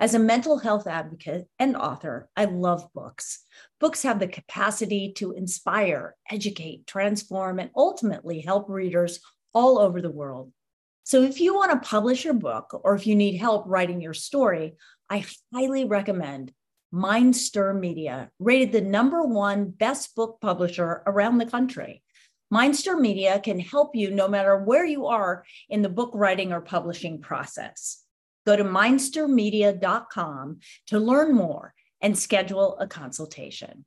As a mental health advocate and author, I love books. Books have the capacity to inspire, educate, transform, and ultimately help readers all over the world. So if you want to publish your book or if you need help writing your story, I highly recommend Mindstir Media, rated the number one best book publisher around the country. Mindstir Media can help you no matter where you are in the book writing or publishing process. Go to mindstirmedia.com to learn more and schedule a consultation.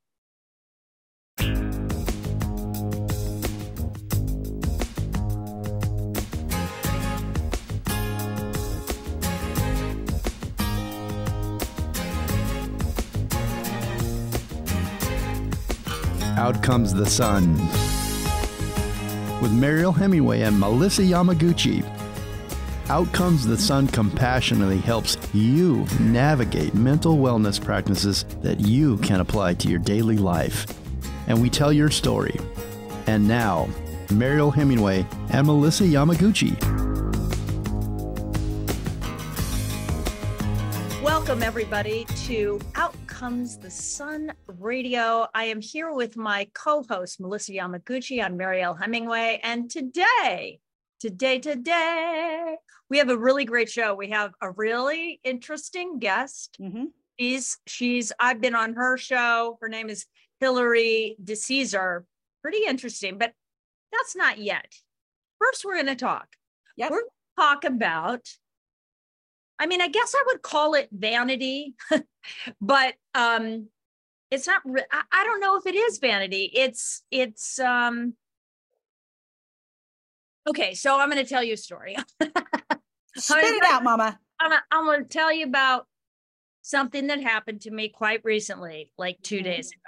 Out comes the sun. With Mariel Hemingway and Melissa Yamaguchi. Out Comes the Sun compassionately helps you navigate mental wellness practices that you can apply to your daily life. And we tell your story. And now, Mariel Hemingway and Melissa Yamaguchi. Welcome, everybody, to Out Comes the Sun Radio. I am here with my co host, Melissa Yamaguchi. I'm Mariel Hemingway. And today, today, today, we have a really great show. We have a really interesting guest. Mm-hmm. She's, she's, I've been on her show. Her name is Hilary DeCesare. Pretty interesting, but that's not yet. First, we're going to talk. Yep. We're going to talk about I mean, I guess I would call it vanity, but um, it's not. I, I don't know if it is vanity. It's it's um. Okay, so I'm going to tell you a story. Spit it out, Mama. I'm, I'm going to tell you about something that happened to me quite recently, like 2 mm-hmm. days ago.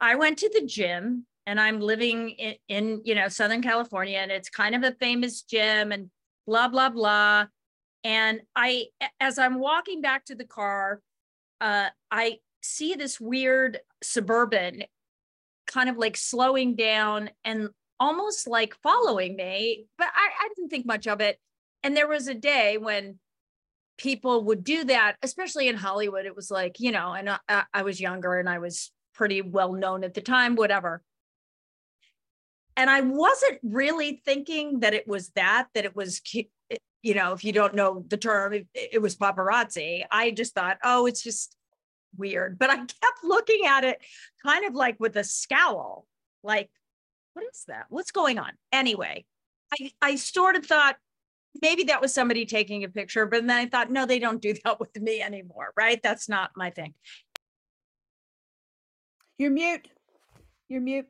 I went to the gym and I'm living in, in, you know, Southern California and it's kind of a famous gym and blah, blah, blah. And I, as I'm walking back to the car, uh, I see this weird suburban kind of like slowing down and almost like following me, but I, I didn't think much of it. And there was a day when people would do that, especially in Hollywood. It was like, you know, and I, I was younger and I was pretty well known at the time, whatever. And I wasn't really thinking that it was that, that it was you know, if you don't know the term, it, it was paparazzi. I just thought, oh, it's just weird. But I kept looking at it kind of like with a scowl, like, what is that? What's going on? Anyway, I, I sort of thought maybe that was somebody taking a picture, but then I thought, no, they don't do that with me anymore, right? That's not my thing. You're mute. You're mute.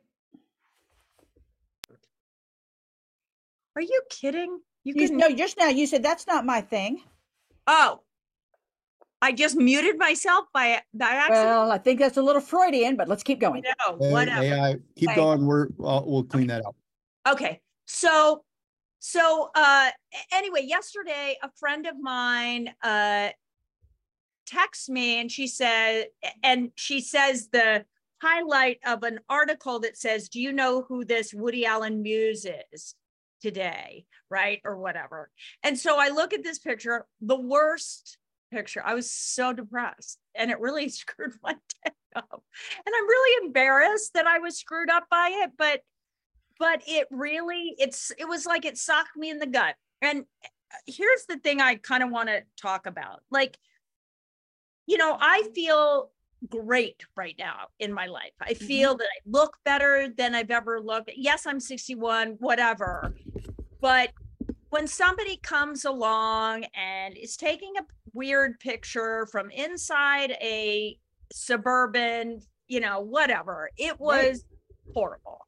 Are you kidding? You, you no, just now you said that's not my thing. Oh, I just muted myself by by accident. Well, I think that's a little Freudian, but let's keep going. No, whatever. AI, keep okay. going. We're uh, we'll clean okay. that up. Okay, so so uh anyway, yesterday a friend of mine uh texts me and she said, and she says the highlight of an article that says, "Do you know who this Woody Allen muse is?" today, right? Or whatever. And so I look at this picture, the worst picture. I was so depressed and it really screwed my day up. And I'm really embarrassed that I was screwed up by it, but but it really it's it was like it socked me in the gut. And uh, here's the thing I kind of want to talk about. Like you know, I feel great right now in my life. I mm-hmm. feel mm-hmm. that I look better than I've ever looked. Yes, I'm 61, whatever. But when somebody comes along and is taking a weird picture from inside a suburban, you know, whatever, it was right. horrible.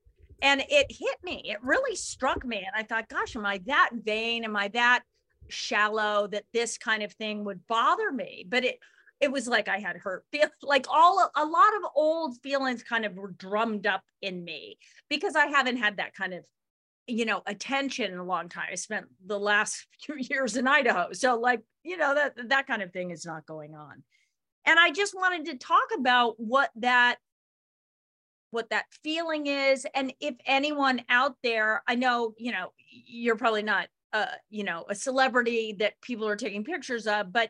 And it hit me. It really struck me. And I thought, gosh, am I that vain? Am I that shallow that this kind of thing would bother me? But it it was like I had hurt feel like all a lot of old feelings kind of were drummed up in me because I haven't had that kind of you know attention in a long time. I spent the last few years in Idaho. So like, you know, that that kind of thing is not going on. And I just wanted to talk about what that what that feeling is and if anyone out there, I know, you know, you're probably not uh, you know, a celebrity that people are taking pictures of, but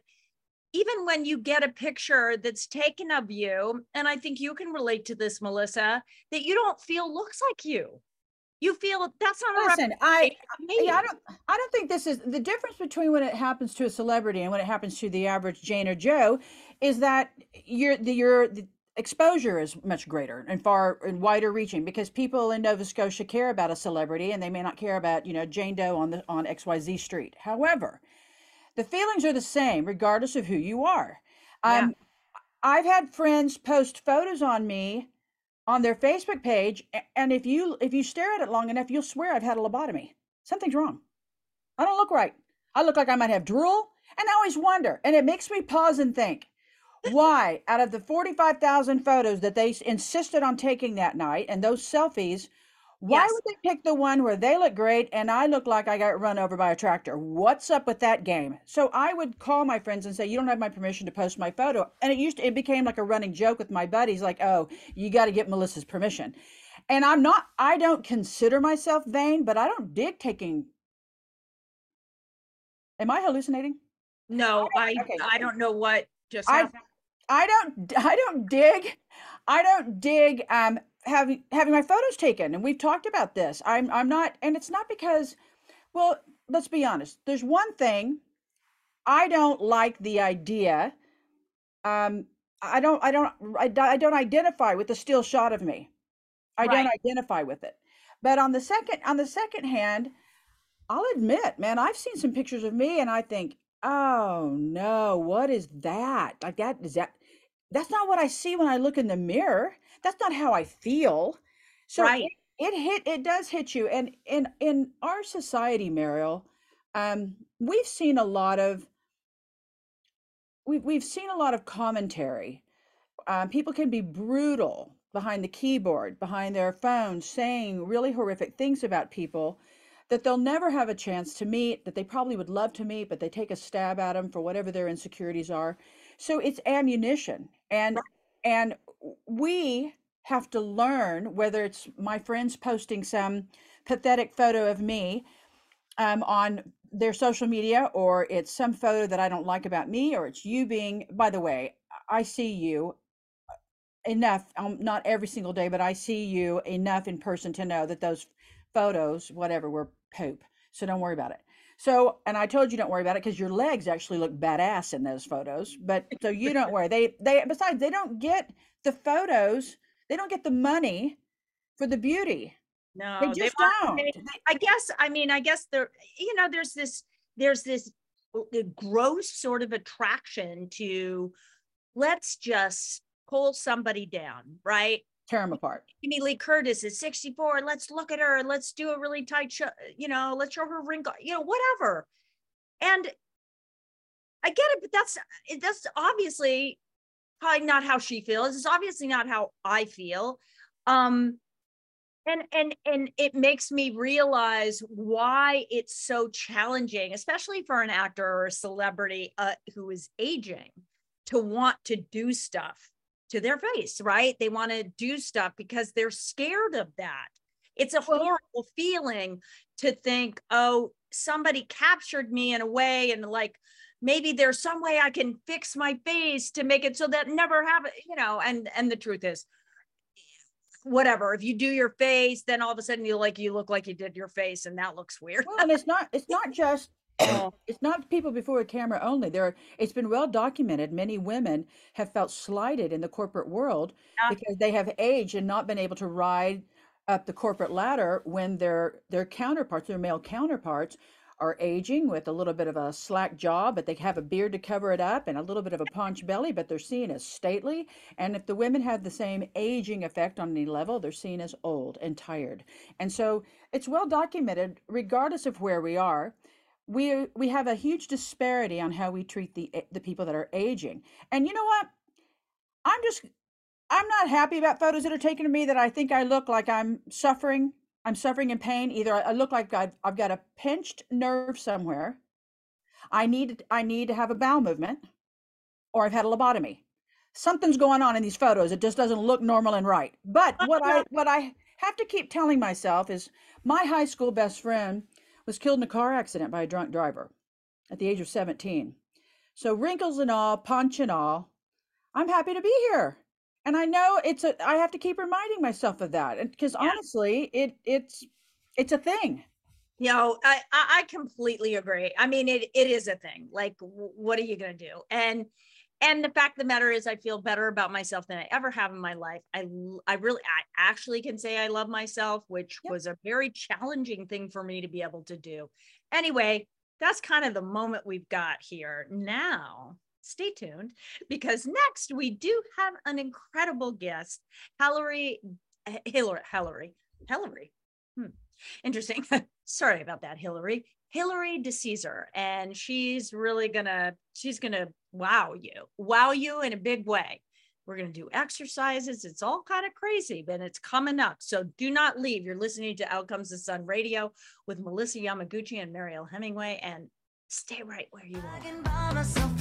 even when you get a picture that's taken of you, and I think you can relate to this, Melissa, that you don't feel looks like you. You feel that's not a Listen, I yeah, I don't I don't think this is the difference between when it happens to a celebrity and when it happens to the average Jane or Joe is that you're the your the exposure is much greater and far and wider reaching because people in Nova Scotia care about a celebrity and they may not care about, you know, Jane Doe on the on XYZ street. However, the feelings are the same regardless of who you are. Yeah. Um I've had friends post photos on me on their Facebook page, and if you if you stare at it long enough, you'll swear I've had a lobotomy. Something's wrong. I don't look right. I look like I might have drool, and I always wonder, and it makes me pause and think, why, out of the forty-five thousand photos that they insisted on taking that night and those selfies, why Yes. would they pick the one where they look great and I look like I got run over by a tractor? What's up with that game? So I would call my friends and say, "You don't have my permission to post my photo," and it used to, it became like a running joke with my buddies, like, "Oh, you got to get Melissa's permission." And I'm not, I don't consider myself vain, but I don't dig taking. Am I hallucinating? No, oh, I Okay. I don't know what just I happened. I don't I don't dig I don't dig um having having my photos taken and we've talked about this. I'm I'm not and it's not because well, let's be honest. There's one thing I don't like the idea um I don't I don't I, don't- I don't identify with the still shot of me. I don't identify with it. But on the second on the second hand, I'll admit, man, I've seen some pictures of me and I think, oh no, what is that? Like that is that that's not what I see when I look in the mirror. That's not how I feel. So Right. it, it hit it does hit you. And in in our society, Mariel, um, we've seen a lot of we've we've seen a lot of commentary. Um, people can be brutal behind the keyboard, behind their phone, saying really horrific things about people that they'll never have a chance to meet, that they probably would love to meet, but they take a stab at them for whatever their insecurities are. So it's ammunition. And and we have to learn whether it's my friends posting some pathetic photo of me um, on their social media or it's some photo that I don't like about me or it's you being by the way I see you enough um, not every single day but I see you enough in person to know that those photos whatever were poop so don't worry about it. So and I told you don't worry about it because your legs actually look badass in those photos but so you don't worry. They they besides they don't get the photos they don't get the money for the beauty. No, they they just want- don't. they- I guess, I mean, I guess there, you know, there's this, there's this uh, gross sort of attraction to let's just pull somebody down, right? Tear them apart Jamie Lee Curtis is 64. Let's look at her. Let's do a really tight show, you know, let's show her wrinkle, you know, whatever. And I get it, but that's that's obviously probably not how she feels. It's obviously not how I feel. Um and and and it makes me realize why it's so challenging, especially for an actor or a celebrity uh, who is aging, to want to do stuff to their face, right? They want to do stuff because they're scared of that. It's a horrible feeling to think, oh, somebody captured me in a way, and like maybe there's some way I can fix my face to make it so that never happen, you know. And and the truth is, whatever. If you do your face, then all of a sudden you like you look like you did your face, and that looks weird. well and it's not it's not just Oh, it's not people before a camera only. There are, it's been well documented many women have felt slighted in the corporate world Yeah. because they have aged and not been able to ride up the corporate ladder when their their counterparts their male counterparts are aging with a little bit of a slack jaw but they have a beard to cover it up and a little bit of a paunch belly but they're seen as stately. And if the women have the same aging effect on any level they're seen as old and tired. And so it's well documented regardless of where we are we uh, we have a huge disparity on how we treat the eh, the people that are aging. And you know what? I'm just I'm not happy about photos that are taken of me that I think I look like I'm suffering. I'm suffering in pain. Either I I look like I've, I've got a pinched nerve somewhere. I need I need to have a bowel movement, or I've had a lobotomy. Something's going on in these photos. It just doesn't look normal and right. But what I what I have to keep telling myself is my high school best friend was killed in a car accident by a drunk driver at the age of 17. So wrinkles and all, punch and all, I'm happy to be here. And I know it's a I have to keep reminding myself of that. And because Yeah. honestly, it it's it's a thing. You know, I, I I completely agree. I mean, it it is a thing. Like, what are you gonna do? And and the fact of the matter is, I feel better about myself than I ever have in my life. i i really I actually can say I love myself, which Yep. was a very challenging thing for me to be able to do. Anyway, that's kind of the moment we've got here now. Stay tuned because next we do have an incredible guest, Hilary, Hilary, Hilary, Hilary. Hmm. Interesting. Sorry about that, Hilary. Hilary DeCesare, and she's really gonna she's gonna wow you, wow you in a big way. We're gonna do exercises. It's all kind of crazy, but it's coming up. So do not leave. You're listening to Out Comes the Sun Radio with Melissa Yamaguchi and Mariel Hemingway, and stay right where you are.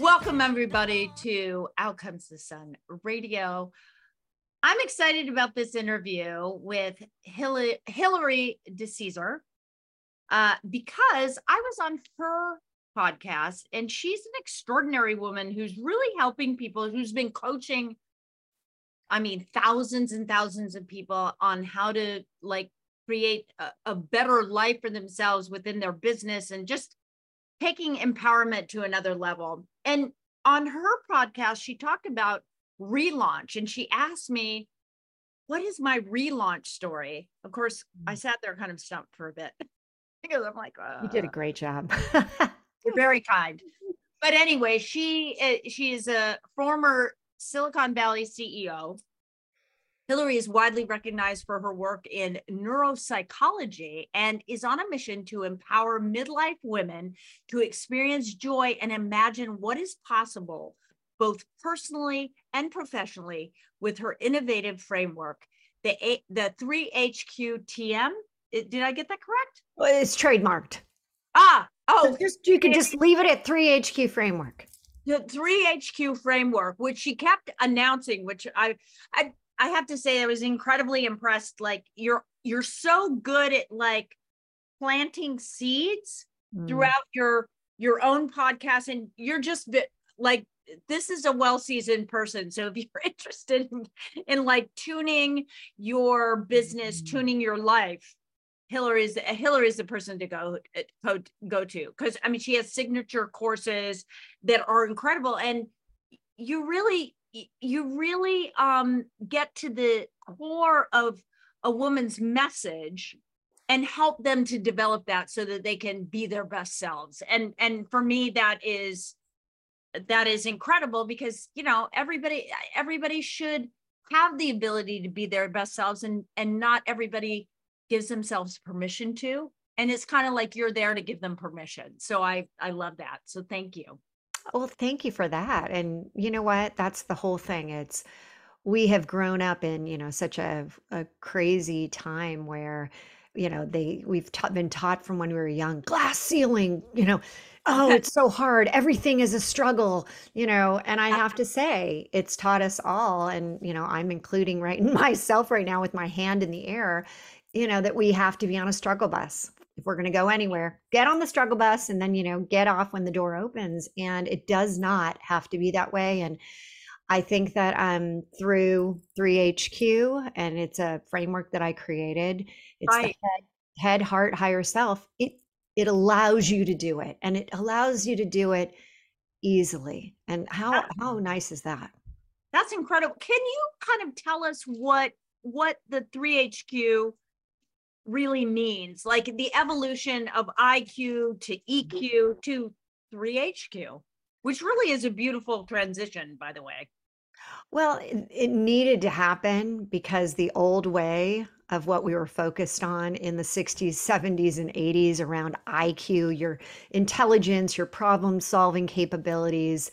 Welcome, everybody, to Out Comes the Sun Radio. I'm excited about this interview with Hilary, Hilary DeCesare uh, because I was on her podcast and she's an extraordinary woman who's really helping people, who's been coaching, I mean, thousands and thousands of people on how to like create a, a better life for themselves within their business and just taking empowerment to another level. And on her podcast, she talked about relaunch and she asked me, What is my relaunch story? Of course, I sat there kind of stumped for a bit because I'm like, You did a "Uh, great job. you're very kind. But anyway, she uh, she is a former Silicon Valley CEO. Hilary is widely recognized for her work in neuropsychology and is on a mission to empower midlife women to experience joy and imagine what is possible, both personally and professionally, with her innovative framework. The A- the three HQTM. Did I get that correct? Well, it's trademarked. Ah, oh, So just you can just leave it at three HQ framework. the three HQ framework, which she kept announcing, which I I I have to say I was incredibly impressed. Like you're you're so good at like planting seeds Mm. throughout your your own podcast, and you're just like this is a well-seasoned person. So if you're interested in, in like tuning your business, Mm. tuning your life, Hilary is Hilary is the person to go go, go to because I mean she has signature courses that are incredible and you really you really um get to the core of a woman's message and help them to develop that so that they can be their best selves. And and for me that is that is incredible because you know everybody everybody should have the ability to be their best selves and and not everybody gives themselves permission to. And it's kind of like you're there to give them permission. So i i love that. So thank you Well, thank you for that. And you know what? That's the whole thing. It's we have grown up in, you know, such a, a crazy time where, you know, they we've ta- been taught from when we were young, glass ceiling, you know, oh, it's so hard. Everything is a struggle, you know, and I have to say, it's taught us all, and you know, I'm including right myself right now with my hand in the air, you know, that we have to be on a struggle bus if we're going to go anywhere, get on the struggle bus and then, you know, get off when the door opens. And it does not have to be that way. And I think that um, through 3HQ, and it's a framework that I created, it's Right. the head, head, heart, higher self. It it allows you to do it, and it allows you to do it easily. And how how nice is that? That's incredible. Can you kind of tell us what what the 3HQ really means? Like the evolution of IQ to EQ to 3HQ, which really is a beautiful transition, by the way. Well, it, it needed to happen because the old way of what we were focused on in the 60s, 70s, and 80s around IQ, your intelligence, your problem solving capabilities,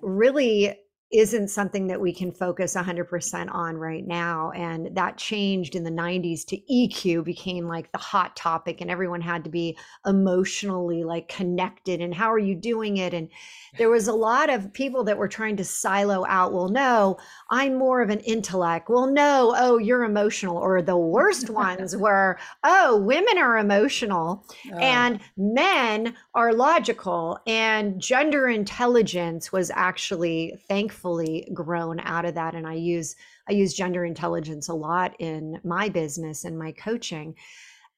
really isn't something that we can focus 100% on right now and that changed in the 90s to EQ became like the hot topic and everyone had to be emotionally like connected and how are you doing it? And there was a lot of people that were trying to silo out well no i'm more of an intellect. Well no oh you're emotional. Or the worst ones were oh women are emotional. Oh, and men are logical and gender intelligence was actually thankfully grown out of that and i use i use gender intelligence a lot in my business and my coaching.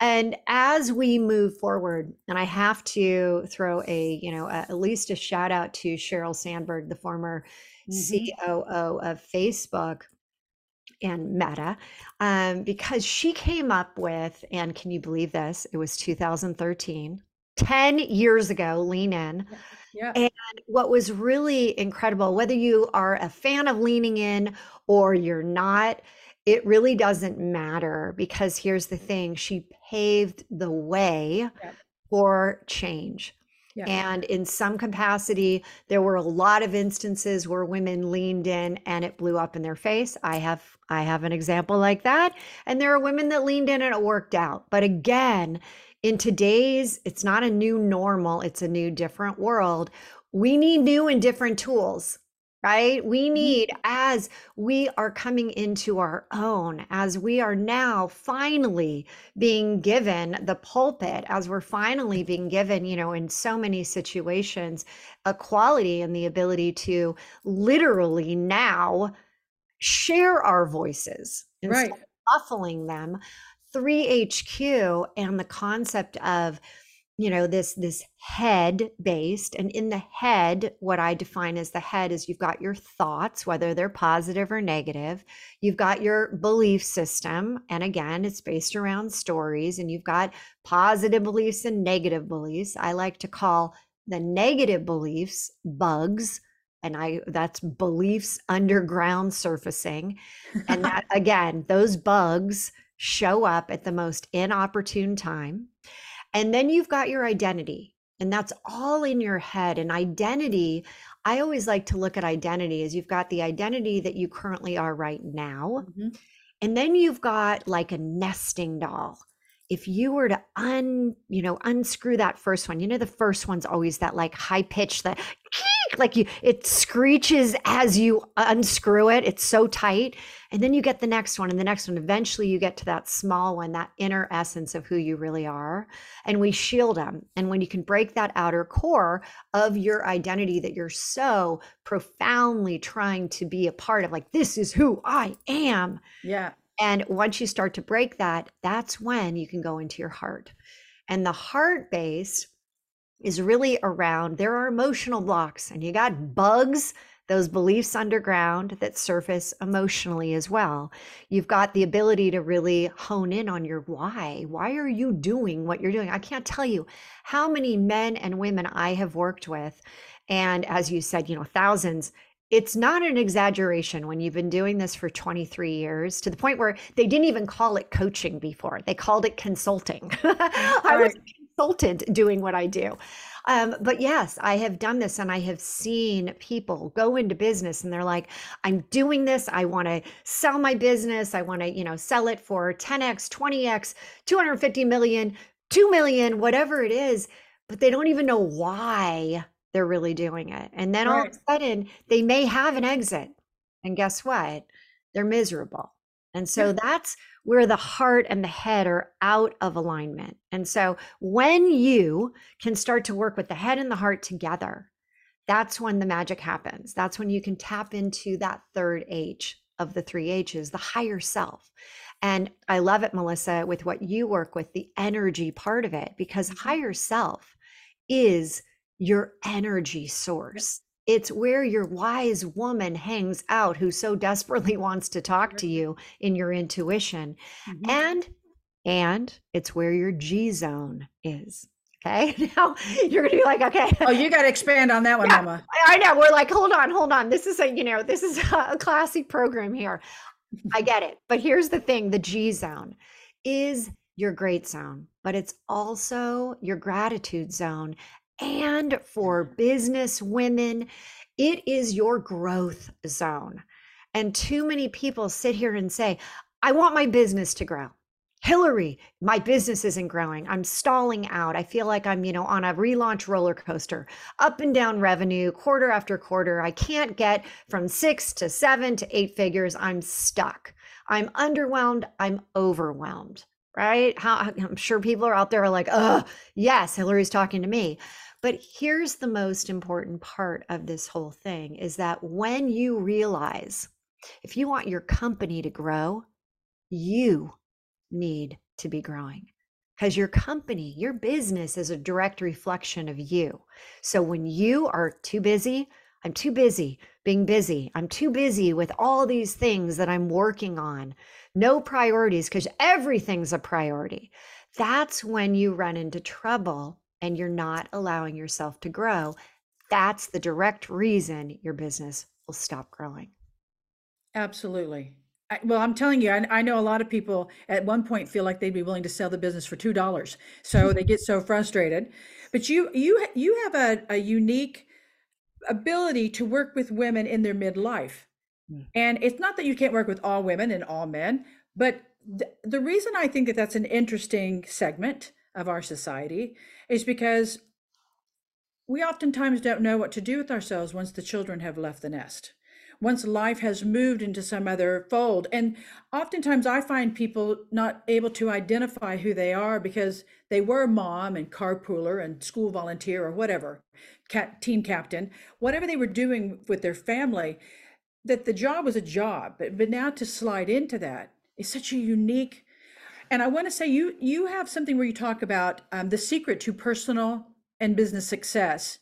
And as we move forward and i have to throw a you know a, at least a shout out to sheryl sandberg the former Mhm. coo of facebook and meta um, because she came up with and can you believe this? It was 2013 10 years ago lean in yeah. and what was really incredible, whether you are a fan of leaning in or you're not, it really doesn't matter because here's the thing she paved the way Yep. for change. Yeah. And in some capacity, there were a lot of instances where women leaned in and it blew up in their face. I have I have an example like that. And there are women that leaned in and it worked out. But again, in today's, it's not a new normal, it's a new different world. We need new and different tools, right? We mm-hmm. need, as we are coming into our own, as we are now finally being given the pulpit, as we're finally being given, you know, in so many situations, equality and the ability to literally now share our voices instead Right. of muffling them 3hq and the concept of you know this this head based and in the head what i define as the head is you've got your thoughts whether they're positive or negative. You've got your belief system and again it's based around stories and you've got positive beliefs and negative beliefs. I like to call the negative beliefs bugs and i that's beliefs underground surfacing. And that again those bugs show up at the most inopportune time and then you've got your identity and that's all in your head and identity i always like to look at identity as you've got the identity that you currently are right now Mhm. and then you've got like a nesting doll if you were to un you know unscrew that first one you know the first one's always that like high pitch that like you it screeches as you unscrew it it's so tight and then you get the next one and the next one eventually you get to that small one that inner essence of who you really are and we shield them and when you can break that outer core of your identity that you're so profoundly trying to be a part of like this is who i am Yeah. And once you start to break that, that's when you can go into your heart. And the heart base is really around there are emotional blocks, and you got bugs, those beliefs underground that surface emotionally as well. You've got the ability to really hone in on your why. Why are you doing what you're doing? I can't tell you how many men and women I have worked with. And as you said, you know, thousands it's not an exaggeration when you've been doing this for 23 years to the point where they didn't even call it coaching before. They called it consulting. I was a consultant doing what I do. Um, but yes, I have done this and I have seen people go into business and they're like, I'm doing this. I want to sell my business. I want to, you know, sell it for 10x, 20x, 250 million, 2 million, whatever it is. But they don't even know why they're really doing it. And then all of a sudden, they may have an exit. And guess what? They're miserable. And so that's where the heart and the head are out of alignment. And so when you can start to work with the head and the heart together, that's when the magic happens. That's when you can tap into that third H of the three H's, the higher self. And I love it, Melissa, with what you work with, the energy part of it, because Mhm. higher self is your energy source. It's where your wise woman hangs out who so desperately wants to talk to you in your intuition. Mhm. And and it's where your G zone is. Okay. Now you're gonna be like, okay. Oh, you got to expand on that one, Yeah. Mama. I know. We're like, hold on, hold on. This is a, you know, this is a classy program here. I get it. But here's the thing the G zone is your great zone, but it's also your gratitude zone and for mm-hmm. business women. It is your growth zone. And too many people sit here and say, I want my business to grow. Hilary, my business isn't growing. I'm stalling out. I feel like I'm, you know, on a relaunch roller coaster, up and down revenue, quarter after quarter. I can't get from six to seven to eight figures. I'm stuck. I'm underwhelmed. I'm overwhelmed, right? How I'm sure people are out there are like, oh, yes, Hilary's talking to me. But here's the most important part of this whole thing is that when you realize if you want your company to grow, you need to be growing because your company, your business is a direct reflection of you. So when you are too busy, I'm too busy being busy. I'm too busy with all these things that I'm working on. No priorities because everything's a priority. That's when you run into trouble and you're not allowing yourself to grow. That's the direct reason your business will stop growing. Absolutely. I, well, I'm telling you, I, I know a lot of people at one point feel like they'd be willing to sell the business for two dollars, so they get so frustrated. But you, you, you have a, a unique ability to work with women in their midlife, Mm. and it's not that you can't work with all women and all men, but th- the reason I think that that's an interesting segment of our society is because we oftentimes don't know what to do with ourselves once the children have left the nest once life has moved into some other fold. And oftentimes I find people not able to identify who they are because they were mom and carpooler and school volunteer or whatever, cat, team captain, whatever they were doing with their family, that the job was a job. But, but now to slide into that is such a unique. And I want to say you you have something where you talk about um, the secret to personal and business success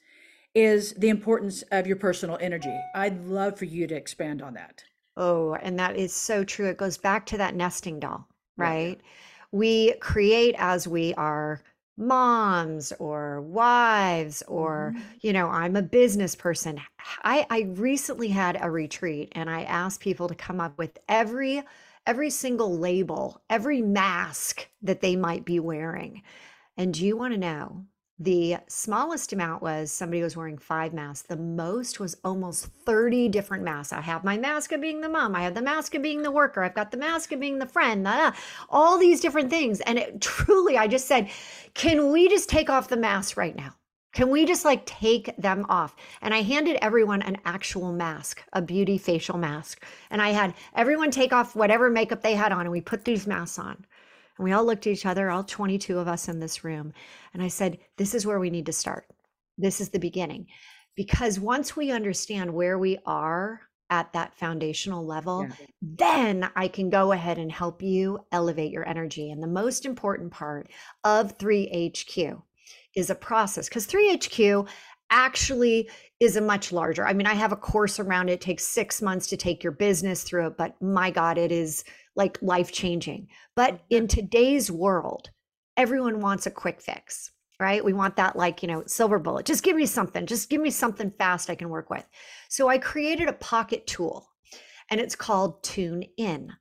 is the importance of your personal energy. I'd love for you to expand on that. Oh, and that is so true. It goes back to that nesting doll, Yeah. right? We create as we are moms or wives or Mhm. you know i'm a business person. I i recently had a retreat and i asked people to come up with every every single label every mask that they might be wearing. And do you want to know the smallest amount was somebody was wearing five masks. The most was almost 30 different masks. I have my mask of being the mom. I have the mask of being the worker. I've got the mask of being the friend. da, da, all these different things. And it truly, I just said, can we just take off the masks right now? Can we just like take them off? And I handed everyone an actual mask, a beauty facial mask. And I had everyone take off whatever makeup they had on, and we put these masks on. And we all looked at each other, all 22 of us in this room. And I said, This is where we need to start. This is the beginning. Because once we understand where we are at that foundational level, Yeah. then I can go ahead and help you elevate your energy. And the most important part of 3HQ is a process because 3HQ actually is a much larger. I mean, I have a course around it, it takes six months to take your business through it, but my God, it is like life changing. But in today's world, everyone wants a quick fix, right? We want that, like, you know, silver bullet. Just give me something, just give me something fast I can work with. So I created a pocket tool and it's called Tune In.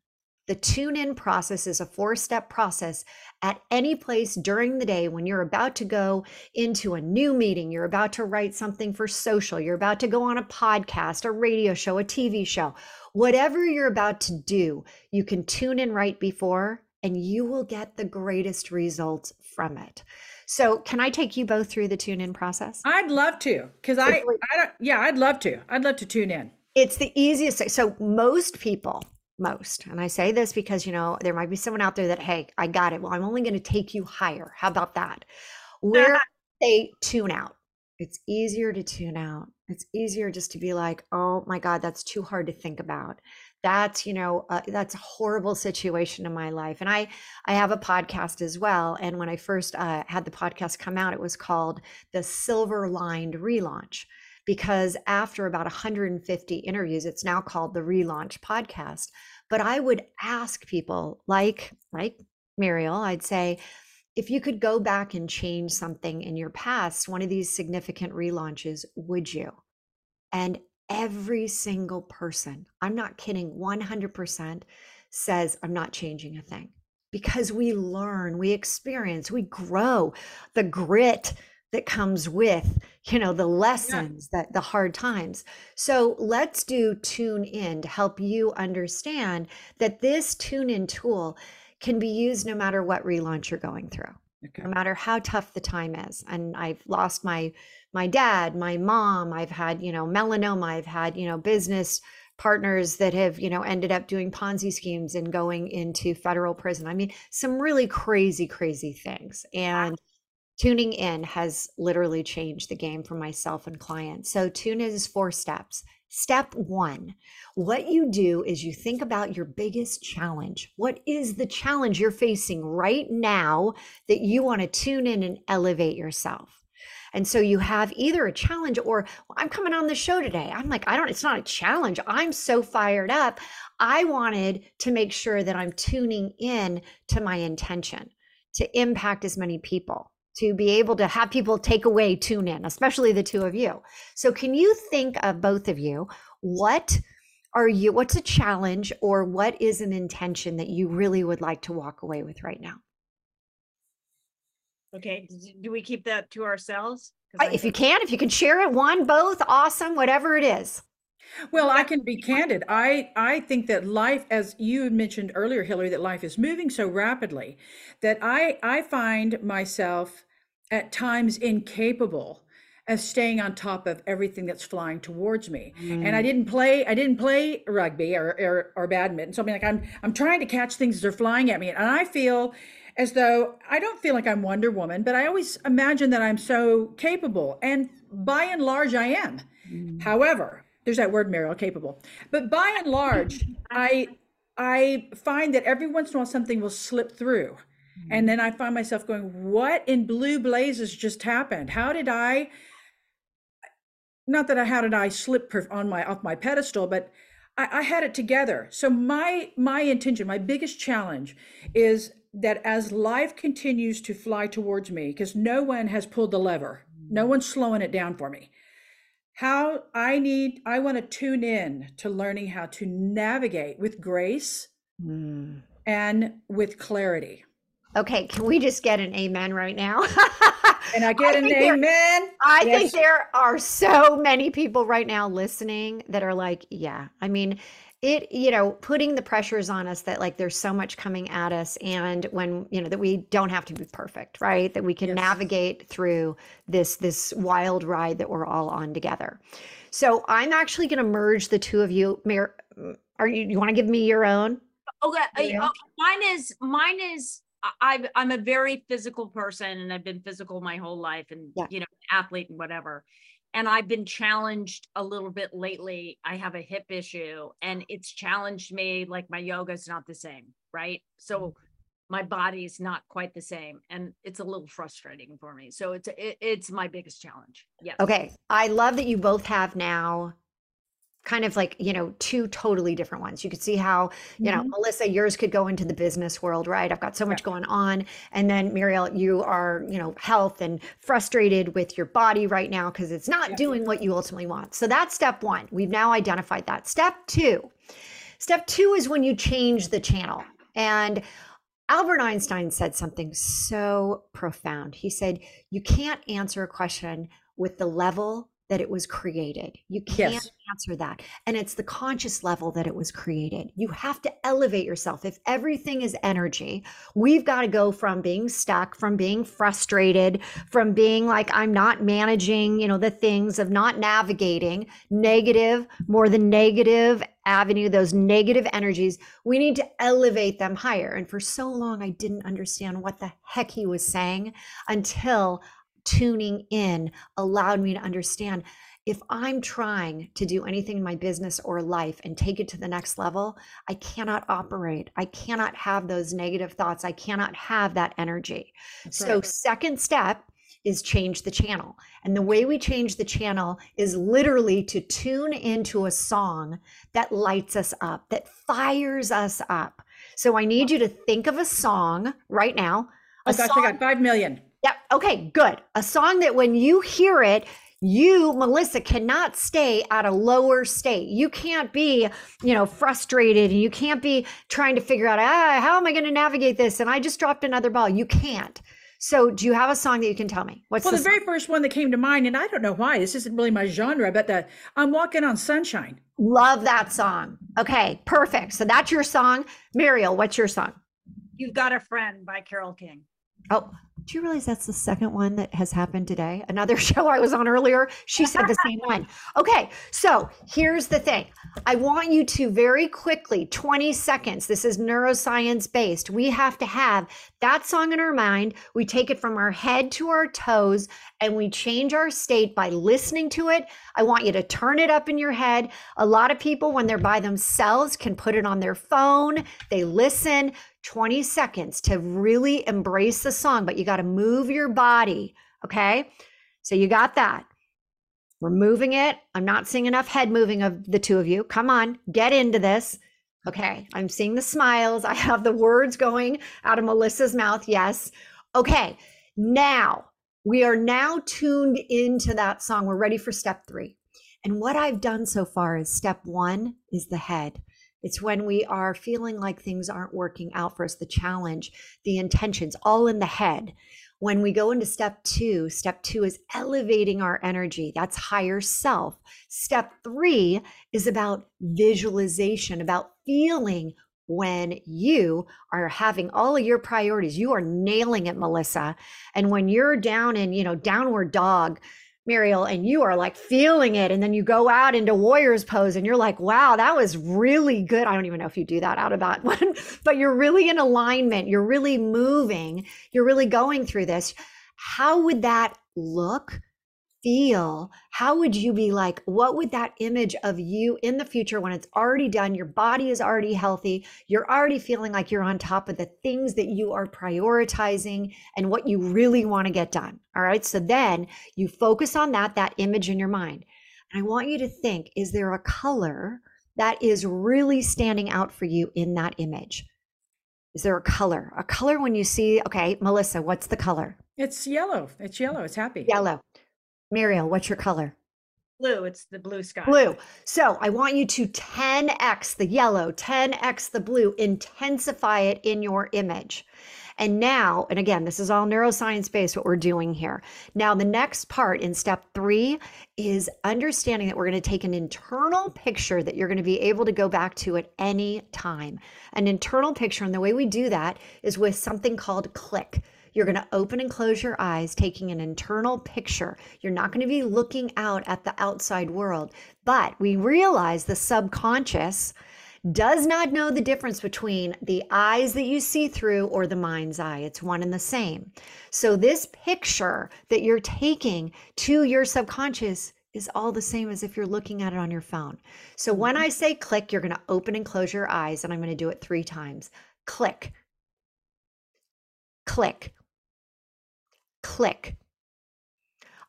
The tune in process is a four step process at any place during the day when you're about to go into a new meeting, you're about to write something for social, you're about to go on a podcast, a radio show, a TV show, whatever you're about to do, you can tune in right before and you will get the greatest results from it. So, can I take you both through the tune in process? I'd love to, because I, I don't, yeah, I'd love to. I'd love to tune in. It's the easiest. So most people, most, and I say this because you know there might be someone out there that, hey, I got it. Well, I'm only going to take you higher. How about that? Where they tune out. It's easier to tune out. It's easier just to be like, oh my God, that's too hard to think about. That's you know uh, that's a horrible situation in my life. And I I have a podcast as well. And when I first uh, had the podcast come out, it was called the Silver Lined Relaunch because after about 150 interviews it's now called the relaunch podcast but i would ask people like like muriel i'd say if you could go back and change something in your past one of these significant relaunches would you? And every single person i'm not kidding 100% says i'm not changing a thing. Because we learn we experience we grow. The grit that comes with you know the lessons that the hard times. So let's do tune in to help you understand that this tune in tool can be used no matter what relaunch you're going through Okay. no matter how tough the time is. And i've lost my my dad my mom i've had you know melanoma i've had you know business partners that have you know ended up doing ponzi schemes and going into federal prison. I mean some really crazy crazy things. And tuning in has literally changed the game for myself and clients so tune in is four steps step one what you do is you think about your biggest challenge what is the challenge you're facing right now that you want to tune in and elevate yourself and so you have either a challenge or well, I'm coming on the show today. I'm like, I don't, it's not a challenge. I'm so fired up. I wanted to make sure that I'm tuning in to my intention to impact as many people, to be able to have people take away, tune in, especially the two of you. So, can you think of both of you? What are you, what's a challenge or what is an intention that you really would like to walk away with right now? Okay, do we keep that to ourselves? If you can, if you can share it, one, both, awesome, whatever it is. Well, I can be candid. I I think that life, as you mentioned earlier, Hilary, that life is moving so rapidly that I I find myself at times incapable of staying on top of everything that's flying towards me. And I didn't play I didn't play rugby or, or or badminton. So I mean like I'm I'm trying to catch things as they're flying at me. And I feel as though I don't feel like I'm Wonder Woman, but I always imagine that I'm so capable. And by and large I am. However, there's that word, Mariel, capable. But by and large, I I find that every once in a while something will slip through. Mm-hmm. And then I find myself going, what in blue blazes just happened? How did I not that I how did I slip on my off my pedestal, but I, I had it together. So my my intention, my biggest challenge is that as life continues to fly towards me, because no one has pulled the lever, no mm-hmm. one's slowing it down for me how I need, I want to tune in to learning how to navigate with grace mm. and with clarity. Okay, can we just get an amen right now? And I get an think there- amen. I Yes. think there are so many people right now listening that are like, yeah, I mean, it, you know, putting the pressures on us that like there's so much coming at us and when, you know, that we don't have to be perfect, right? That we can Yes. navigate through this this wild ride that we're all on together. So, I'm actually going to merge the two of you. Mayor, are you you want to give me your own? Okay, uh, Yeah. mine is mine is I- I'm a very physical person and I've been physical my whole life and Yeah. you know athlete and whatever. And I've been challenged a little bit lately. I have a hip issue and it's challenged me like my yoga is not the same, right? Mm-hmm. So my body is not quite the same and it's a little frustrating for me. So it's it, it's my biggest challenge. Yes. Okay. I love that you both have now kind of like, you know, two totally different ones. You could see how, you know, Mhm. Melissa, yours could go into the business world, right? I've got so much going on. And then Muriel, you are, you know, health and frustrated with your body right now because it's not Yeah. doing what you ultimately want. So that's step one. We've now identified that. Step two. Step two is when you change the channel. And Albert Einstein said something so profound. He said, You can't answer a question with the level that it was created. You can't Yes. answer that. And it's the conscious level that it was created. You have to elevate yourself. If everything is energy, we've got to go from being stuck, from being frustrated, from being like, I'm not managing, you know, the things of not navigating negative, more than negative avenue, those negative energies. We need to elevate them higher. And for so long, I didn't understand what the heck he was saying until tuning in allowed me to understand if I'm trying to do anything in my business or life and take it to the next level, I cannot operate. I cannot have those negative thoughts. I cannot have that energy. That's So, right. second step is change the channel. And the way we change the channel is literally to tune into a song that lights us up, that fires us up. So, I need you to think of a song right now. Oh gosh, song I got five million. Yep. Okay, good. A song that when you hear it, you, Melissa, cannot stay at a lower state. You can't be, you know, frustrated and you can't be trying to figure out, ah, how am I going to navigate this? And I just dropped another ball. You can't. So, do you have a song that you can tell me? What's Well, the, the very first one that came to mind, and I don't know why, this isn't really my genre, but the I'm Walking on Sunshine. Love that song. Okay, perfect. So that's your song. Muriel, what's your song? You've got a friend by Carole King. Oh, do you realize that's the second one that has happened today? Another show I was on earlier, she said the same one. Okay, so here's the thing. I want you to very quickly, 20 seconds, this is neuroscience based. We have to have that song in our mind. We take it from our head to our toes and we change our state by listening to it. I want you to turn it up in your head. A lot of people, when they're by themselves, can put it on their phone, they listen. 20 seconds to really embrace the song, but you got to move your body. Okay. So you got that. We're moving it. I'm not seeing enough head moving of the two of you. Come on, get into this. Okay. I'm seeing the smiles. I have the words going out of Melissa's mouth. Yes. Okay. Now we are now tuned into that song. We're ready for step three. And what I've done so far is step one is the head. It's when we are feeling like things aren't working out for us, the challenge, the intentions, all in the head. When we go into step two, step two is elevating our energy. That's higher self. Step three is about visualization, about feeling when you are having all of your priorities. You are nailing it, Melissa. And when you're down in, you know, downward dog, Mariel, and you are like feeling it. And then you go out into warrior's pose and you're like, wow, that was really good. I don't even know if you do that out of that one, but you're really in alignment. You're really moving. You're really going through this. How would that look? Feel how would you be like? What would that image of you in the future when it's already done? Your body is already healthy. You're already feeling like you're on top of the things that you are prioritizing and what you really want to get done. All right. So then you focus on that, that image in your mind. And I want you to think is there a color that is really standing out for you in that image? Is there a color? A color when you see, okay, Melissa, what's the color? It's yellow. It's yellow. It's happy. Yellow. Mariel, what's your color? Blue. It's the blue sky. Blue. So I want you to 10x the yellow, 10x the blue, intensify it in your image. And now, and again, this is all neuroscience based what we're doing here. Now, the next part in step three is understanding that we're going to take an internal picture that you're going to be able to go back to at any time. An internal picture. And the way we do that is with something called click. You're going to open and close your eyes, taking an internal picture. You're not going to be looking out at the outside world. But we realize the subconscious does not know the difference between the eyes that you see through or the mind's eye. It's one and the same. So, this picture that you're taking to your subconscious is all the same as if you're looking at it on your phone. So, when mm-hmm. I say click, you're going to open and close your eyes, and I'm going to do it three times. Click, click, click.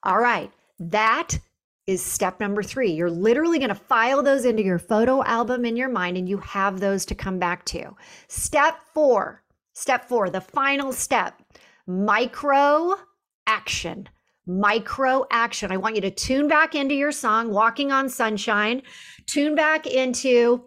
All right, that is step number three. You're literally going to file those into your photo album in your mind, and you have those to come back to. Step four, step four, the final step micro action. Micro action. I want you to tune back into your song, Walking on Sunshine, tune back into.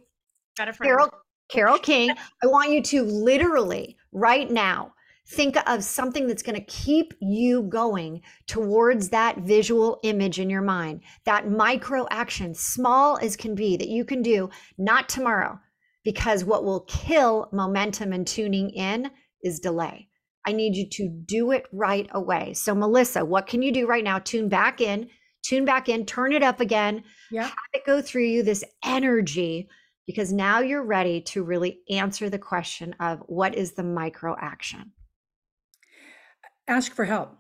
Carole, Carole King. I want you to literally right now think of something that's going to keep you going towards that visual image in your mind, that micro action, small as can be, that you can do not tomorrow, because what will kill momentum and tuning in is delay. I need you to do it right away. So, Melissa, what can you do right now? Tune back in, tune back in, turn it up again, Yeah. have it go through you, this energy, because now you're ready to really answer the question of what is the micro action? Ask for help.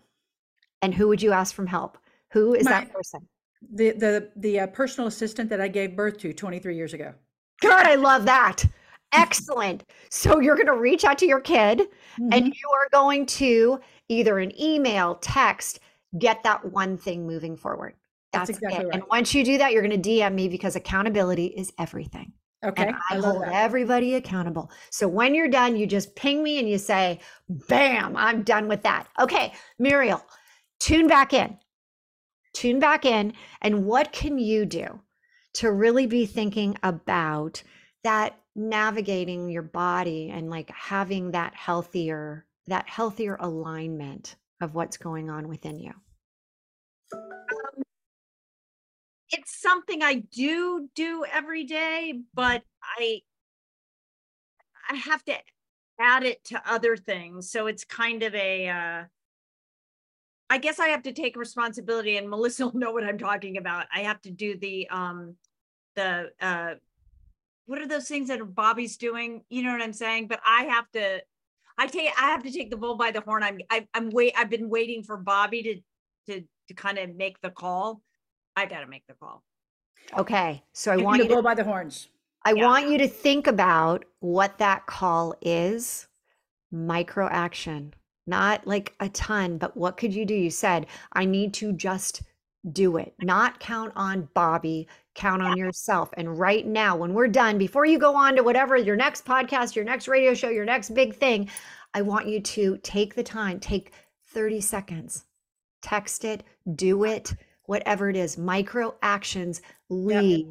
And who would you ask from help? Who is that person? The the the uh, personal assistant that I gave birth to 23 years ago. God, I love that. Excellent. So you're going to reach out to your kid and Mhm. you are going to either an email, text, get that one thing moving forward. That's That's, exactly it. And once you do that, you're going to DM me because accountability is everything. Okay. and I, I hold that. everybody accountable. So when you're done, you just ping me and you say, bam, I'm done with that. Okay, Mariel, tune back in. Tune back in. And what can you do to really be thinking about that navigating your body and like having that healthier that healthier alignment of what's going on within you? It's something I do do every day, but I I have to add it to other things. So it's kind of a uh I guess I have to take responsibility and Melissa will know what I'm talking about. I have to do the um the uh what are those things that Bobby's doing? You know what I'm saying? But I have to I take I have to take the bull by the horn. I'm I, I'm wait I've been waiting for Bobby to to to kind of make the call. I got to make the call. Okay. So I Taking want you to bull by the horns. I Yeah. want you to think about what that call is micro action, not like a ton, but what could you do? You said, I need to just do it, not count on Bobby, count on yourself. And right now, when we're done, before you go on to whatever your next podcast, your next radio show, your next big thing, I want you to take the time, take 30 seconds, text it, do it, whatever it is. Micro actions lead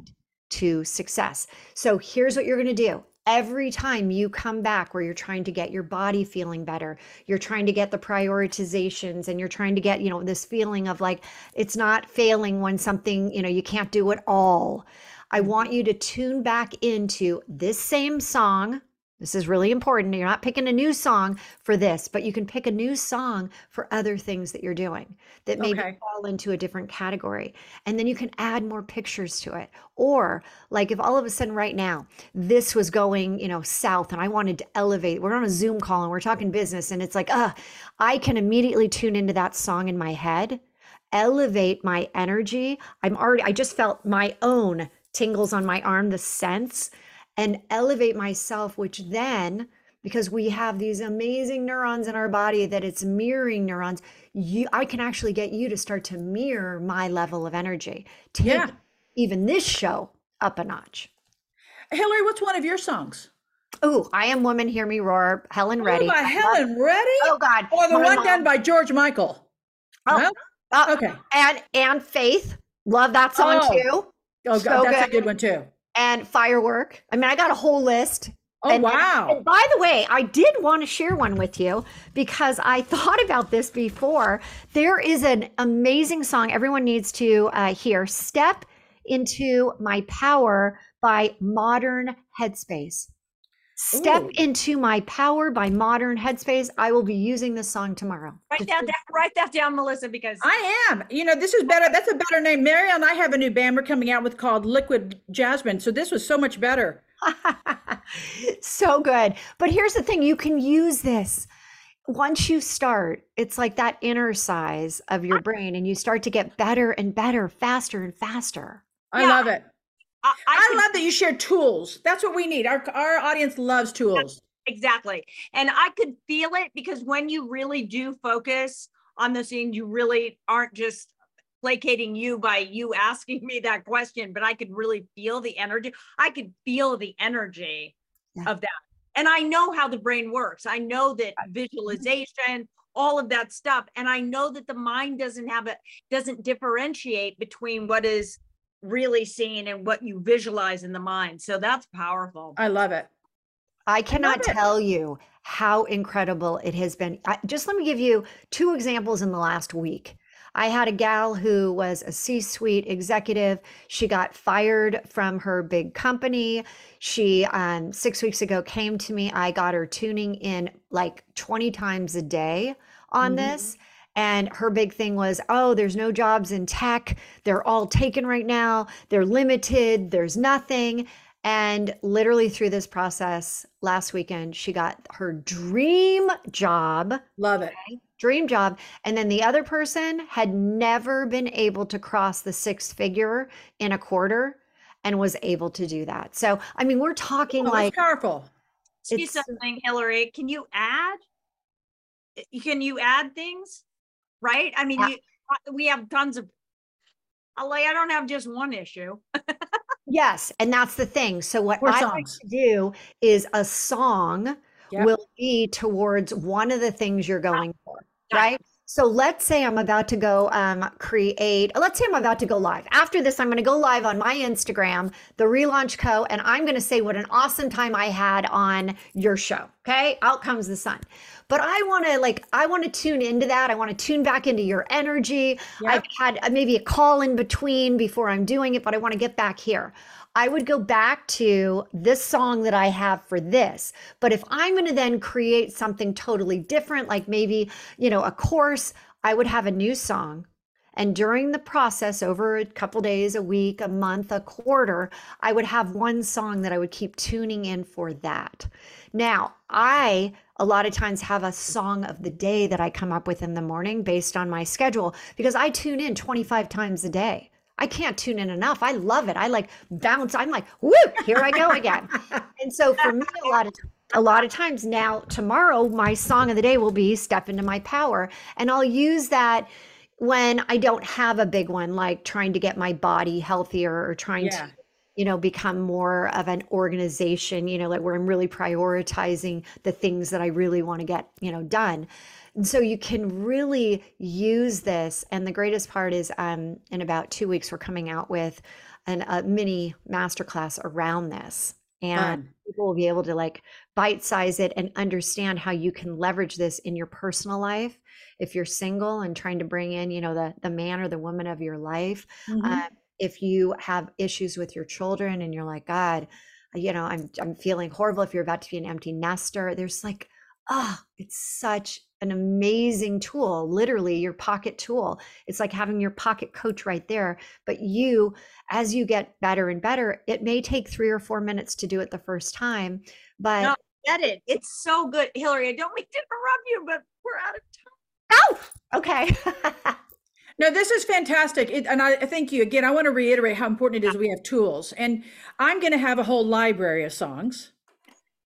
to success. So here's what you're going to do. Every time you come back where you're trying to get your body feeling better, you're trying to get the prioritizations and you're trying to get, you know, this feeling of like it's not failing when something, you know, you can't do it all. I mm-hmm. want you to tune back into this same song. This is really important. You're not picking a new song for this, but you can pick a new song for other things that you're doing that maybe Okay. fall into a different category. And then you can add more pictures to it. Or like if all of a sudden right now this was going, you know, south and I wanted to elevate, we're on a Zoom call and we're talking business and it's like, uh, I can immediately tune into that song in my head, elevate my energy. I'm already, I just felt my own tingles on my arm, the sense, and elevate myself, which then because we have these amazing neurons in our body that it's mirroring neurons you i can actually get you to start to mirror my level of energy take Yeah. even this show up a notch Hilary, what's one of your songs? oh i am woman hear me roar helen reddy Oh, by Helen Reddy? oh god or the one done by George Michael? Oh, No? uh, Okay. and and faith love that song Oh, too Oh, So God, that's a good. good one too. And firework i mean i got a whole list Oh, And- wow. And by the way, I did want to share one with you because I thought about this before. There is an amazing song everyone needs to uh, hear Step into My Power by Modern Headspace. Step Ooh. into My Power by Modern Headspace. I will be using this song tomorrow. Write Just- that down, write that down, Melissa, because I am. You know, this is better. That's a better name. Mariel and I have a new band we're coming out with called Liquid Jasmine. So this was so much better. so good. But here's the thing you can use this. Once you start, it's like that inner size of your brain, and you start to get better and better, faster and faster. I Yeah. love it. I, I I love that you share tools. That's what we need. Our our audience loves tools. Exactly. And I could feel it because when you really do focus on the scene, you really aren't just placating you by you asking me that question, but I could really feel the energy. I could feel the energy Yeah. of that. And I know how the brain works. I know that visualization, all of that stuff. And I know that the mind doesn't have it, doesn't differentiate between what is really seen and what you visualize in the mind. So that's powerful. I love it. I cannot it. tell you how incredible it has been. I, just let me give you two examples in the last week. I had a gal who was a C suite executive. She got fired from her big company. She, um, six weeks ago, came to me. I got her tuning in like 20 times a day on Mhm. this. And her big thing was, oh, there's no jobs in tech. They're all taken right now. They're limited. There's nothing. And literally through this process last weekend, she got her dream job, Love it. dream job. And then the other person had never been able to cross the six figure in a quarter and was able to do that. So, I mean, we're talking Oh, like, that's powerful. Ask you It's- something, Hilary. Can you add? Can you add things? Right? I mean, Yeah. you, uh, we have tons of. Like, I don't have just one issue. yes. And that's the thing. So, what I like to do is a song Yep. will be towards one of the things you're going for, right? So let's say I'm about to go um, create, let's say I'm about to go live. After this, I'm going to go live on my Instagram, The Relaunch Co., and I'm going to say what an awesome time I had on your show. Okay. Out comes the sun. But I want to, like, I want to tune into that. I want to tune back into your energy. I've had uh, maybe a call in between before I'm doing it, but I want to get back here. I would go back to this song that I have for this. But if I'm going to then create something totally different, like maybe, you know, a course, I would have a new song. And during the process, over a couple days, a week, a month, a quarter, I would have one song that I would keep tuning in for that. Now, I a lot of times have a song of the day that I come up with in the morning based on my schedule because I tune in 25 times a day. I can't tune in enough. I love it. I like bounce. I'm like, whoop, here I go again. and so for me, a lot of a lot of times now, tomorrow, my song of the day will be Step into My Power. And I'll use that when I don't have a big one, like trying to get my body healthier or trying Yeah. to, you know, become more of an organization, you know, like where I'm really prioritizing the things that I really want to get, you know, done. And so you can really use this. And the greatest part is um, in about two weeks, we're coming out with an, a mini masterclass around this. And Fun. people will be able to like bite size it and understand how you can leverage this in your personal life. If you're single and trying to bring in, you know, the, the man or the woman of your life, Mhm. um, if you have issues with your children and you're like, God, you know, I'm I'm feeling horrible. If you're about to be an empty nester, there's like, ah, it's such an amazing tool. Literally, your pocket tool. It's like having your pocket coach right there. But you, as you get better and better, it may take three or four minutes to do it the first time, but No, Get it. It's so good. Hilary, I don't mean to interrupt you, but we're out of time. oh, okay. No, this is fantastic. It, and I thank you again. I want to reiterate how important it is we have tools. And I'm going to have a whole library of songs.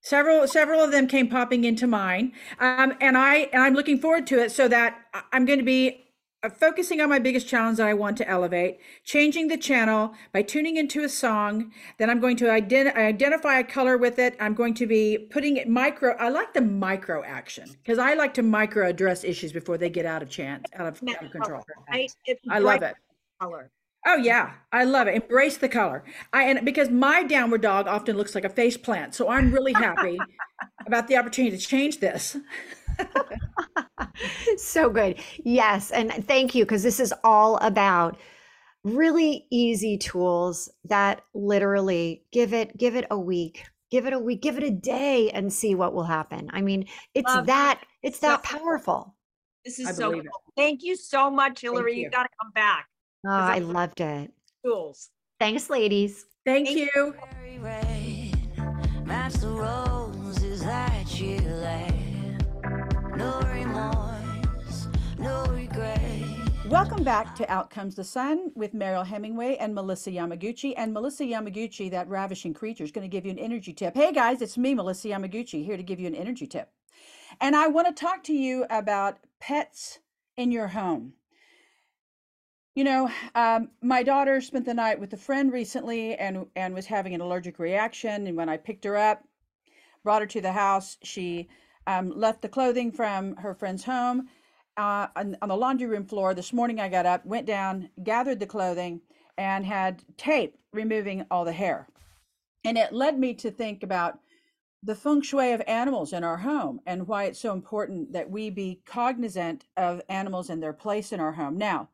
Several several of them came popping into mine. Um, and I and I'm looking forward to it so that I'm going to be uh, focusing on my biggest challenge that I want to elevate, changing the channel by tuning into a song. Then I'm going to ident- identify a color with it. I'm going to be putting it micro. I like the micro action because I like to micro address issues before they get out of chance, out of, out of control. Right? I love it. Color. Oh yeah, I love it. Embrace the color. I and because my downward dog often looks like a face plant, so I'm really happy about the opportunity to change this. so good. Yes. And thank you, because this is all about really easy tools that literally give it give it a week give it a week give it a day and see what will happen i mean it's Love it. that it's that So- powerful This is I so believe cool. Thank you so much, Hilary. You you. got to come back. oh, I- i loved it Tools. thanks ladies Thank Thank you. Very red, match the that you Welcome back to Out Comes the Sun with Mariel Hemingway and Melissa Yamaguchi. And Melissa Yamaguchi, that ravishing creature, is going to give you an energy tip. Hey guys, it's me, Melissa Yamaguchi, here to give you an energy tip. And I want to talk to you about pets in your home. You know, um, my daughter spent the night with a friend recently and and was having an allergic reaction. And when I picked her up, brought her to the house, she um, left the clothing from her friend's home uh, on, on the laundry room floor. This morning, I got up, went down, gathered the clothing, and had tape removing all the hair. And it led me to think about the feng shui of animals in our home and why it's so important that we be cognizant of animals and their place in our home. Now,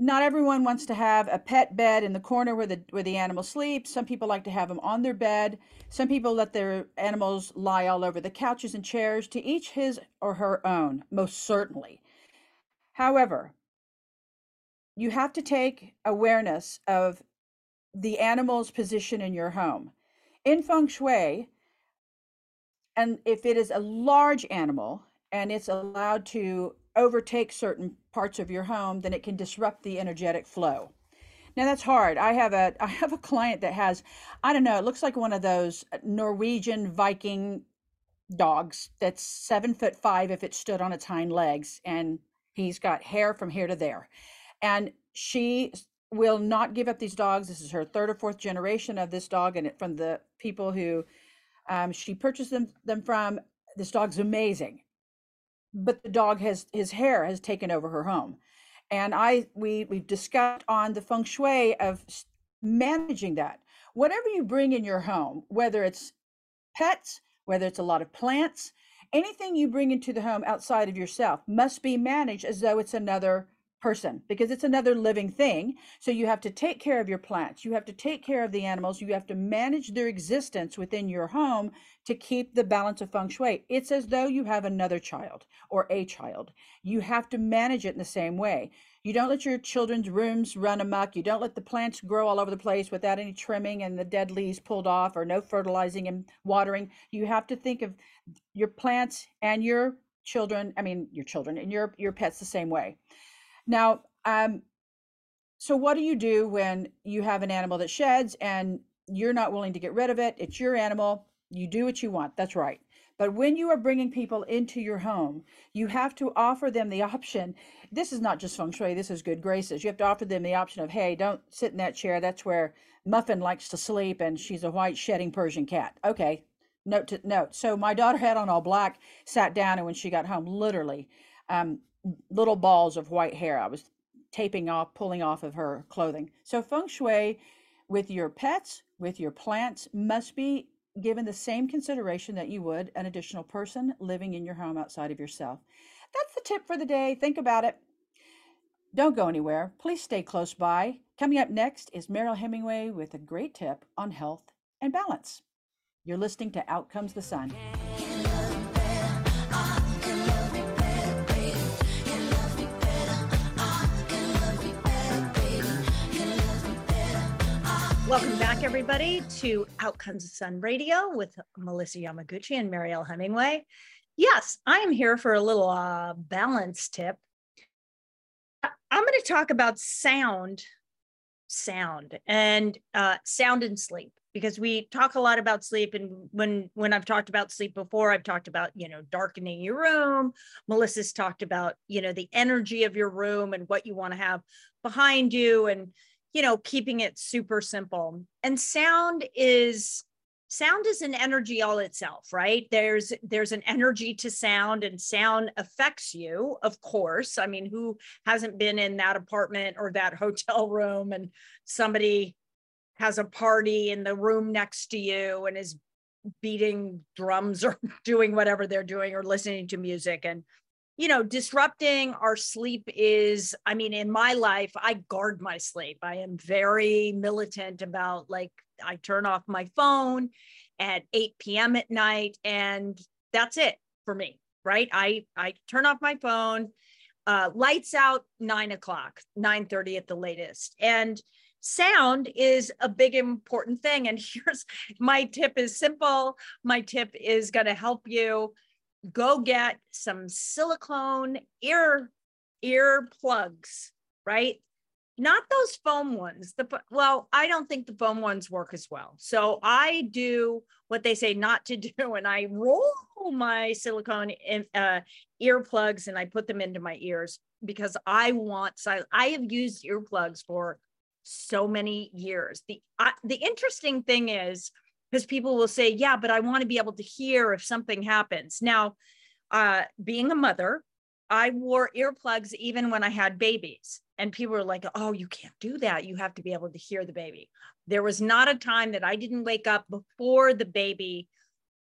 not everyone wants to have a pet bed in the corner where the where the animal sleeps. Some people like to have them on their bed. Some people let their animals lie all over the couches and chairs. To each his or her own, most certainly. However, you have to take awareness of the animal's position in your home. In feng shui, and if it is a large animal and it's allowed to overtake certain parts of your home, then it can disrupt the energetic flow. Now that's hard. I have a I have a client that has I don't know, it looks like one of those Norwegian Viking dogs that's seven foot five if it stood on its hind legs, and he's got hair from here to there. And she will not give up these dogs. This is her third or fourth generation of this dog, and it from the people who um, she purchased them them from. This dog's amazing. But the dog has his hair has taken over her home. And I we we've discussed on the feng shui of managing that. Whatever you bring in your home, whether it's pets, whether it's a lot of plants, anything you bring into the home outside of yourself must be managed as though it's another person because it's another living thing. So you have to take care of your plants, you have to take care of the animals, you have to manage their existence within your home to keep the balance of feng shui. It's as though you have another child or a child. You have to manage it in the same way. You don't let your children's rooms run amok. You don't let the plants grow all over the place without any trimming and the dead leaves pulled off or no fertilizing and watering. You have to think of your plants and your children, I mean your children and your your pets the same way. Now, um, so what do you do when you have an animal that sheds and you're not willing to get rid of it? It's your animal. You do what you want. That's right. But when you are bringing people into your home, you have to offer them the option. This is not just feng shui, this is good graces. You have to offer them the option of, hey, don't sit in that chair. That's where Muffin likes to sleep and she's a white shedding Persian cat. Okay, note to note. So my daughter had on all black, sat down, and when she got home, literally, um, little balls of white hair. I was taping off, pulling off of her clothing. So feng shui with your pets, with your plants must be given the same consideration that you would an additional person living in your home outside of yourself. That's the tip for the day. Think about it. Don't go anywhere. Please stay close by. Coming up next is Mariel Hemingway with a great tip on health and balance. You're listening to Out Comes the Sun. Welcome back, everybody, to Out Comes the Sun Radio with Melissa Yamaguchi and Mariel Hemingway. Yes, I am here for a little uh, balance tip. I'm going to talk about sound, sound, and uh, sound and sleep because we talk a lot about sleep. And when when I've talked about sleep before, I've talked about you know darkening your room. Melissa's talked about you know the energy of your room and what you want to have behind you and you know keeping it super simple. And sound is sound is an energy all itself right? There's there's an energy to sound and sound affects you of course. I mean who hasn't been in that apartment or that hotel room and somebody has a party in the room next to you and is beating drums or doing whatever they're doing or listening to music and you know, disrupting our sleep is, I mean, in my life, I guard my sleep. I am very militant about like, I turn off my phone at 8 p.m. at night, and that's it for me, right? I, I turn off my phone, uh, lights out nine o'clock, 9 30 at the latest. And sound is a big important thing. And here's my tip is simple. My tip is going to help you go get some silicone ear ear plugs, right? Not those foam ones. The well, I don't think the foam ones work as well. So I do what they say not to do, and I roll my silicone in, uh, earplugs and I put them into my ears because I want silent. I have used earplugs for so many years. The uh, the interesting thing is because people will say, yeah, but I want to be able to hear if something happens. Now, uh, being a mother, I wore earplugs even when I had babies. And people were like, oh, you can't do that. You have to be able to hear the baby. There was not a time that I didn't wake up before the baby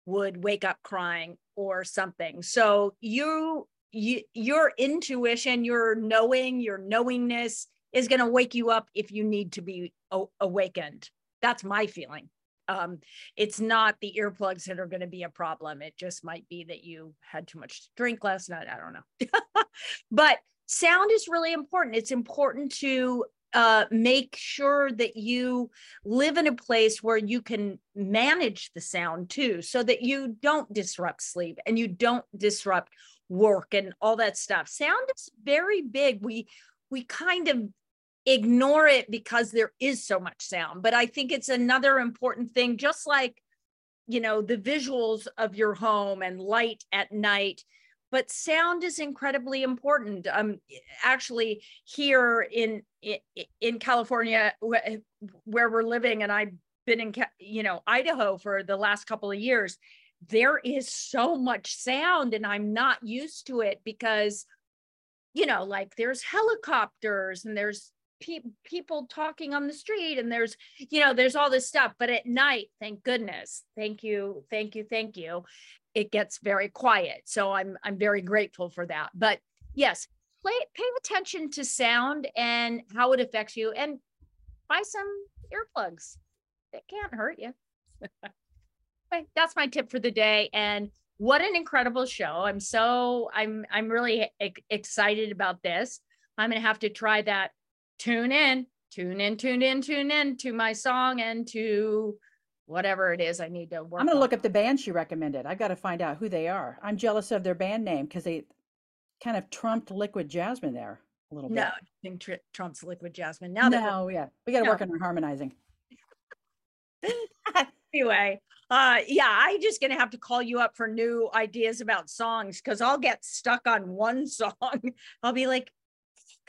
would wake up crying or something. So you, you your intuition, your knowing, your knowingness is going to wake you up if you need to be awakened. That's my feeling um, it's not the earplugs that are going to be a problem. It just might be that you had too much to drink last night. I don't know. but sound is really important. It's important to uh, make sure that you live in a place where you can manage the sound too, so that you don't disrupt sleep and you don't disrupt work and all that stuff. Sound is very big. We we kind of ignore it because there is so much sound. But I think it's another important thing, just like, you know, the visuals of your home and light at night. But sound is incredibly important. Um, actually, here in in California, where we're living, and I've been in, you know, Idaho for the last couple of years, there is so much sound and I'm not used to it because, you know, like there's helicopters and there's pe- people talking on the street and there's, you know, there's all this stuff. But at night, thank goodness, thank you, thank you, thank you. It gets very quiet. So I'm I'm very grateful for that. But yes, play, pay attention to sound and how it affects you and buy some earplugs. It can't hurt you. Okay, that's my tip for the day. And what an incredible show. I'm so I'm I'm really excited about this. I'm gonna have to try that. Tune in, tune in, tune in, tune in to my song and to whatever it is I need to work. I'm going to look up the band she recommended. I've got to find out who they are. I'm jealous of their band name because they kind of trumped Liquid Jasmine there a little bit. No, bit. I think Tr- Trump's liquid jasmine. Now that no, yeah, we got to No. work on our harmonizing. anyway, uh yeah, I'm just gonna have to call you up for new ideas about songs because I'll get stuck on one song. I'll be like,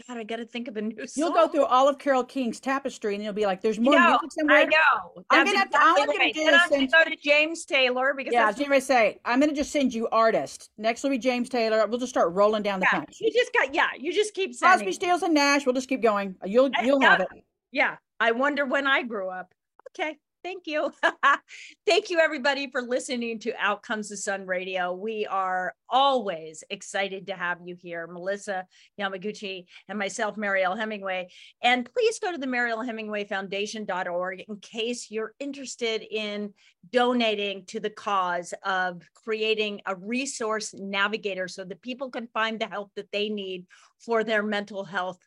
God, I gotta think of a new song. You'll go through all of Carole King's tapestry, and you'll be like, "There's You more know, music somewhere." I know. I'm gonna have to- I'm exactly gonna right. do I'm gonna send- go to James Taylor because Yeah, I that's was going to say, I'm going to just send you artist. Next will be James Taylor. We'll just start rolling down the yeah, punch. you just got yeah, you just keep Crosby, sending. Stills, and Nash. We'll just keep going. You'll eh, you'll have yeah. it. Yeah. I wonder when I grew up. Okay. Thank you. Thank you, everybody, for listening to Out Comes the Sun Radio. We are always excited to have you here, Melissa Yamaguchi and myself, Mariel Hemingway. And please go to the Mariel Hemingway Foundation.org in case you're interested in donating to the cause of creating a resource navigator so that people can find the help that they need for their mental health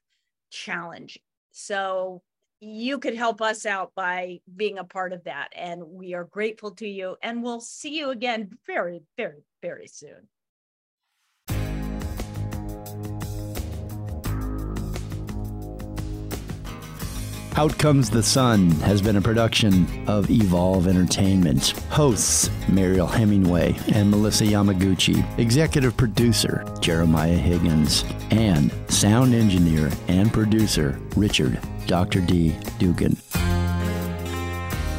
challenge. So you could help us out by being a part of that. And we are grateful to you. And we'll see you again very, very, very soon. Out Comes the Sun has been a production of Evolve Entertainment. Hosts Mariel Hemingway and Melissa Yamaguchi. Executive producer Jeremiah Higgins. And sound engineer and producer Richard Dr. D. Dugan.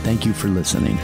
Thank you for listening.